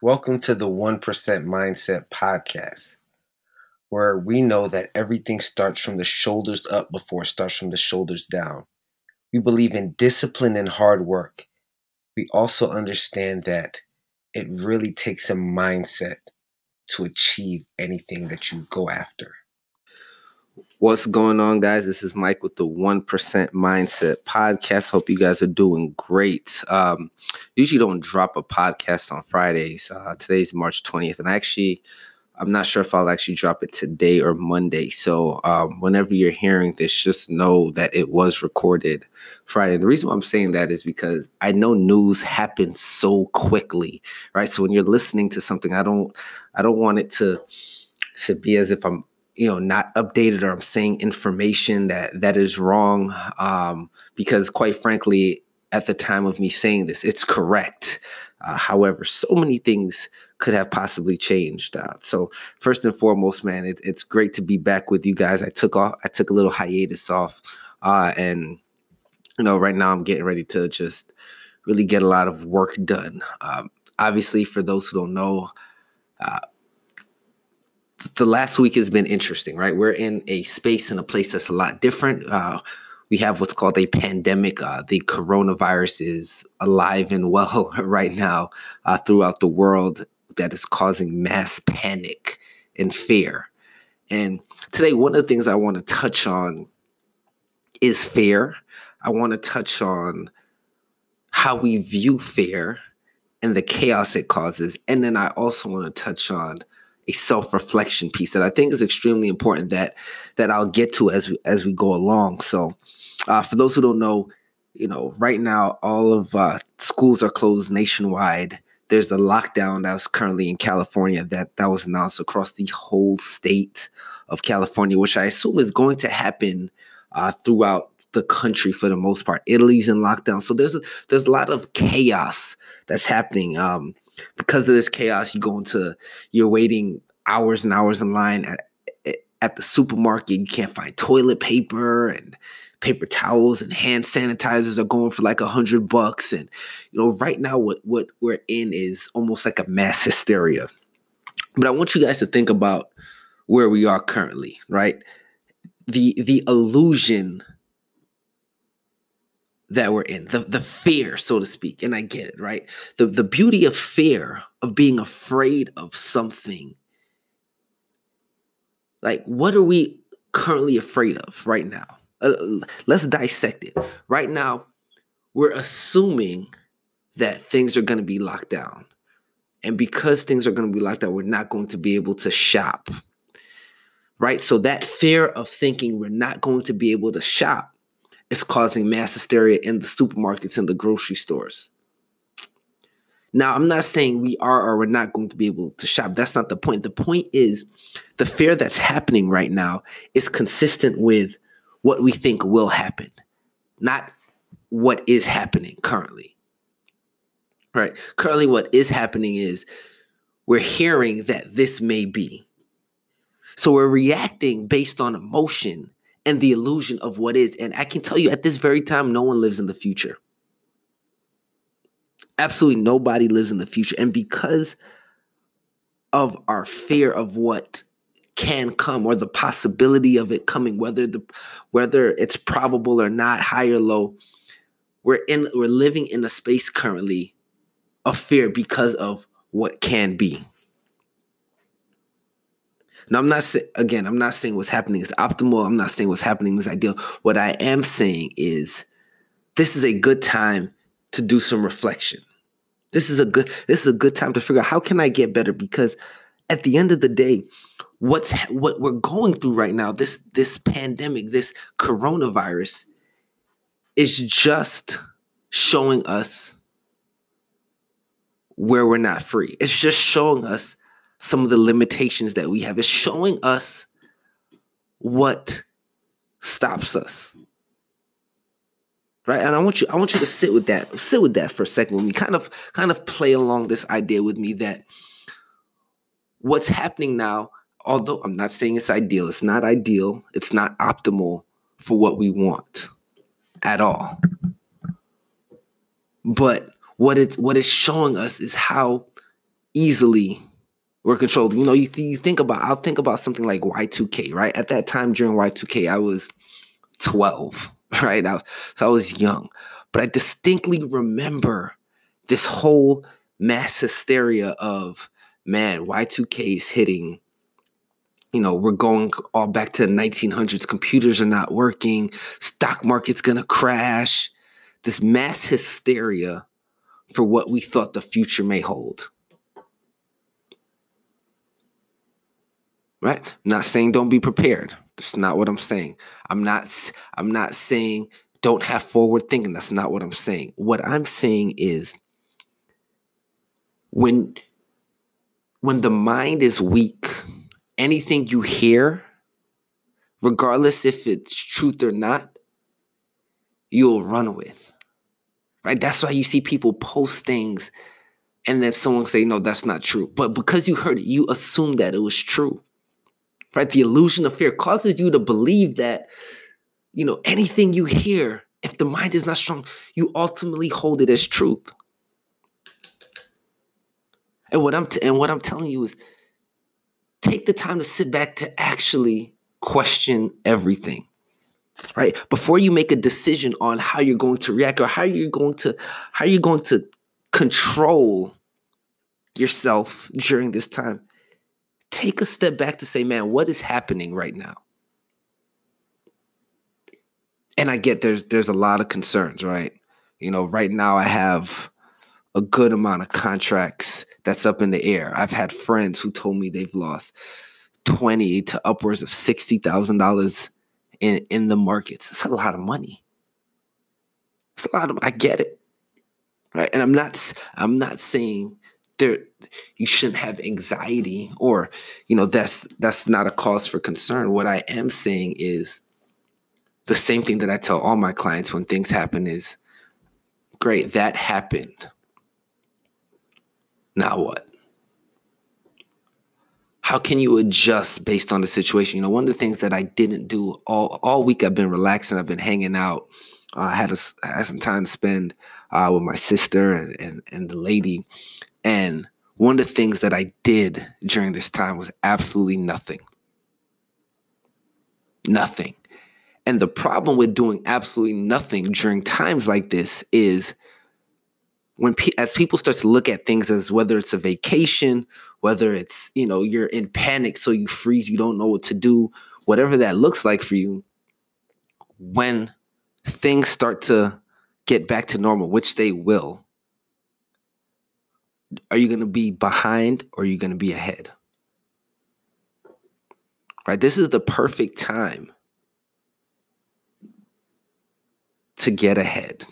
Welcome to the 1% Mindset Podcast, where we know that everything starts from the shoulders up before it starts from the shoulders down. We believe in discipline and hard work. We also understand that it really takes a mindset to achieve anything that you go after. What's going on, guys? This is Mike with the 1% Mindset Podcast. Hope you guys are doing great. Um, usually don't drop a podcast on Fridays. Uh, today's March 20th, and actually, I'm not sure if I'll actually drop it today or Monday. So, um, whenever you're hearing this, just know that it was recorded Friday. And The reason why I'm saying that is because I know news happens so quickly, right? So when you're listening to something, I don't, I don't want it to to be as if I'm you know not updated or i'm saying information that that is wrong um, because quite frankly at the time of me saying this it's correct. Uh, however so many things could have possibly changed uh, so first and foremost man it, it's great to be back with you guys. I took off i took a little hiatus off uh, and you know right now i'm getting ready to just really get a lot of work done. Um, obviously for those who don't know uh, the last week has been interesting, right? We're in a space and a place that's a lot different. Uh, we have what's called a pandemic. Uh, the coronavirus is alive and well right now uh, throughout the world that is causing mass panic and fear. And today, one of the things I want to touch on is fear. I want to touch on how we view fear and the chaos it causes. And then I also want to touch on a self-reflection piece that I think is extremely important that that I'll get to as we as we go along. So uh, for those who don't know, you know, right now all of uh, schools are closed nationwide. There's a lockdown that's currently in California that that was announced across the whole state of California, which I assume is going to happen uh, throughout the country for the most part. Italy's in lockdown, so there's a, there's a lot of chaos that's happening. Um, because of this chaos, you go into you're waiting hours and hours in line at at the supermarket. You can't find toilet paper and paper towels and hand sanitizers are going for like a hundred bucks. And you know, right now what what we're in is almost like a mass hysteria. But I want you guys to think about where we are currently, right? The the illusion that we're in, the, the fear, so to speak. And I get it, right? The, the beauty of fear, of being afraid of something. Like, what are we currently afraid of right now? Uh, let's dissect it. Right now, we're assuming that things are going to be locked down. And because things are going to be locked down, we're not going to be able to shop. Right? So, that fear of thinking we're not going to be able to shop is causing mass hysteria in the supermarkets and the grocery stores. Now, I'm not saying we are or we're not going to be able to shop. That's not the point. The point is the fear that's happening right now is consistent with what we think will happen, not what is happening currently. Right? Currently, what is happening is we're hearing that this may be. So we're reacting based on emotion and the illusion of what is. And I can tell you at this very time, no one lives in the future. Absolutely nobody lives in the future. And because of our fear of what can come or the possibility of it coming, whether the whether it's probable or not, high or low, we're in we're living in a space currently of fear because of what can be. Now, I'm not saying, again, I'm not saying what's happening is optimal. I'm not saying what's happening is ideal. What I am saying is this is a good time to do some reflection. This is a good this is a good time to figure out how can I get better because at the end of the day what's what we're going through right now this this pandemic this coronavirus is just showing us where we're not free. It's just showing us some of the limitations that we have. It's showing us what stops us. Right? And I want you I want you to sit with that. Sit with that for a second with me. Kind of kind of play along this idea with me that what's happening now, although I'm not saying it's ideal, it's not ideal, it's not optimal for what we want at all. But what it's what it's showing us is how easily were controlled. You know, you, th- you think about, I'll think about something like Y2K, right? At that time during Y2K, I was 12, right? I, so I was young. But I distinctly remember this whole mass hysteria of, man, Y2K is hitting. You know, we're going all back to the 1900s. Computers are not working. Stock market's going to crash. This mass hysteria for what we thought the future may hold. Right? I'm not saying don't be prepared. That's not what I'm saying. I'm not I'm not saying don't have forward thinking. That's not what I'm saying. What I'm saying is when when the mind is weak, anything you hear, regardless if it's truth or not, you'll run with. Right? That's why you see people post things and then someone say, no, that's not true. But because you heard it, you assume that it was true. Right? The illusion of fear causes you to believe that, you know, anything you hear, if the mind is not strong, you ultimately hold it as truth. And what I'm t- and what I'm telling you is take the time to sit back to actually question everything. Right? Before you make a decision on how you're going to react or how you're going to how you're going to control yourself during this time. Take a step back to say, man, what is happening right now? And I get there's there's a lot of concerns, right? You know, right now I have a good amount of contracts that's up in the air. I've had friends who told me they've lost twenty to upwards of sixty thousand dollars in in the markets. It's a lot of money. It's a lot of. I get it, right? And I'm not. I'm not saying there you shouldn't have anxiety or you know that's that's not a cause for concern. What I am saying is the same thing that I tell all my clients when things happen is great that happened now what? How can you adjust based on the situation? You know, one of the things that I didn't do all, all week, I've been relaxing, I've been hanging out. Uh, I had, a, I had some time to spend uh, with my sister and, and, and the lady. And one of the things that I did during this time was absolutely nothing. Nothing. And the problem with doing absolutely nothing during times like this is when pe- as people start to look at things as whether it's a vacation, whether it's you know you're in panic so you freeze, you don't know what to do, whatever that looks like for you. When things start to get back to normal, which they will, are you going to be behind or are you going to be ahead? Right? This is the perfect time to get ahead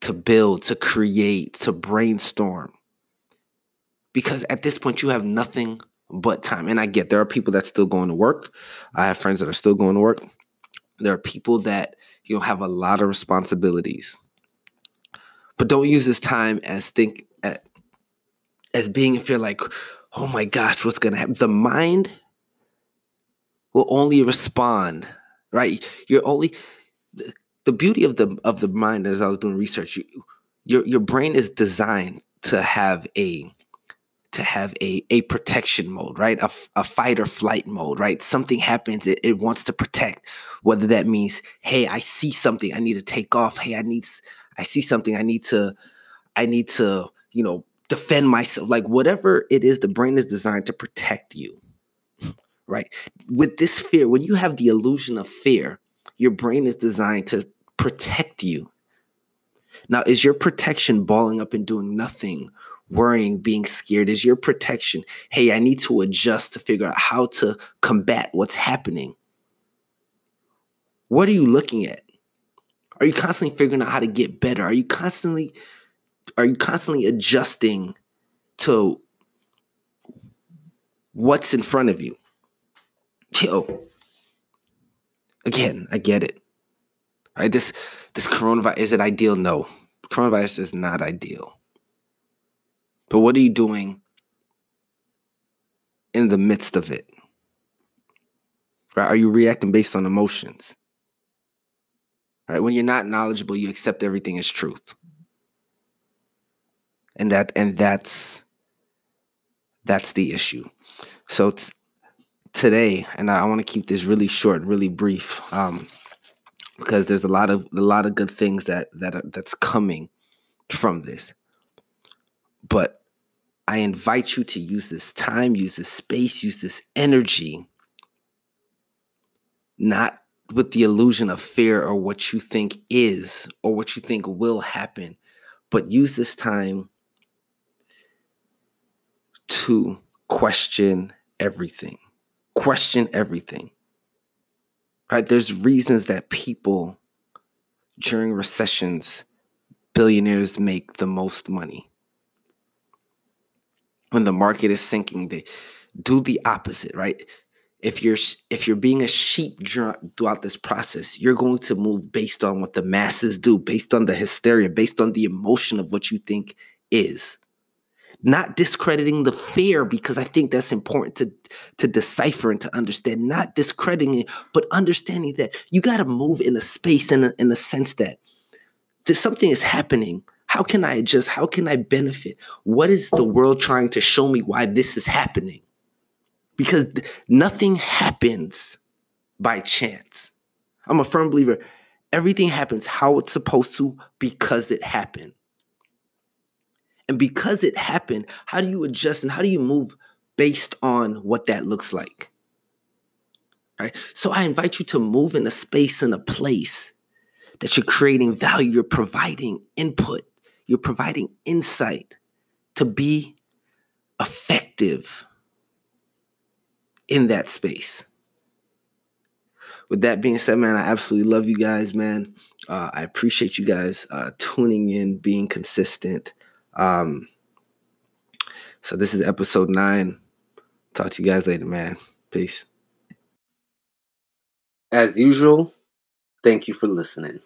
to build, to create, to brainstorm. Because at this point, you have nothing but time. And I get there are people that still going to work. I have friends that are still going to work. There are people that you know have a lot of responsibilities. But don't use this time as think as being in fear like, oh my gosh, what's gonna happen? The mind will only respond, right? You're only the beauty of the of the mind as I was doing research, you, your your brain is designed to have a to have a a protection mode, right? A, a fight or flight mode, right? Something happens, it, it wants to protect. Whether that means, hey, I see something, I need to take off. Hey, I need I see something, I need to I need to, you know, defend myself. Like whatever it is, the brain is designed to protect you. Right? With this fear, when you have the illusion of fear, your brain is designed to protect you. Now, is your protection balling up and doing nothing, worrying, being scared? Is your protection, hey, I need to adjust to figure out how to combat what's happening? What are you looking at? Are you constantly figuring out how to get better? Are you constantly are you constantly adjusting to what's in front of you? Yo, again, I get it. Right? This this coronavirus is it ideal? No. Coronavirus is not ideal. But what are you doing in the midst of it? Right? Are you reacting based on emotions? Right? When you're not knowledgeable, you accept everything as truth. And that and that's That's the issue. So t- today, and I, I want to keep this really short, really brief, um, because there's a lot of a lot of good things that that are, that's coming from this. But I invite you to use this time, use this space, use this energy, not with the illusion of fear or what you think is or what you think will happen, but use this time to question everything. Question everything. Right? There's reasons that people during recessions, billionaires make the most money. When the market is sinking, they do the opposite, right? If you're if you're being a sheep throughout this process, you're going to move based on what the masses do, based on the hysteria, based on the emotion of what you think is not discrediting the fear because I think that's important to to decipher and to understand. Not discrediting it, but understanding that you got to move in a space in a, in a sense that there's something is happening. How can I adjust? How can I benefit? What is the world trying to show me why this is happening? Because nothing happens by chance. I'm a firm believer. Everything happens how it's supposed to because it happened. And because it happened, how do you adjust and how do you move based on what that looks like? Right? So I invite you to move in a space and a place that you're creating value, you're providing input, you're providing insight to be effective in that space. With that being said, man, I absolutely love you guys, man. Uh, I appreciate you guys uh, tuning in, being consistent. Um, so this is episode nine. Talk to you guys later, man. Peace. As usual, thank you for listening.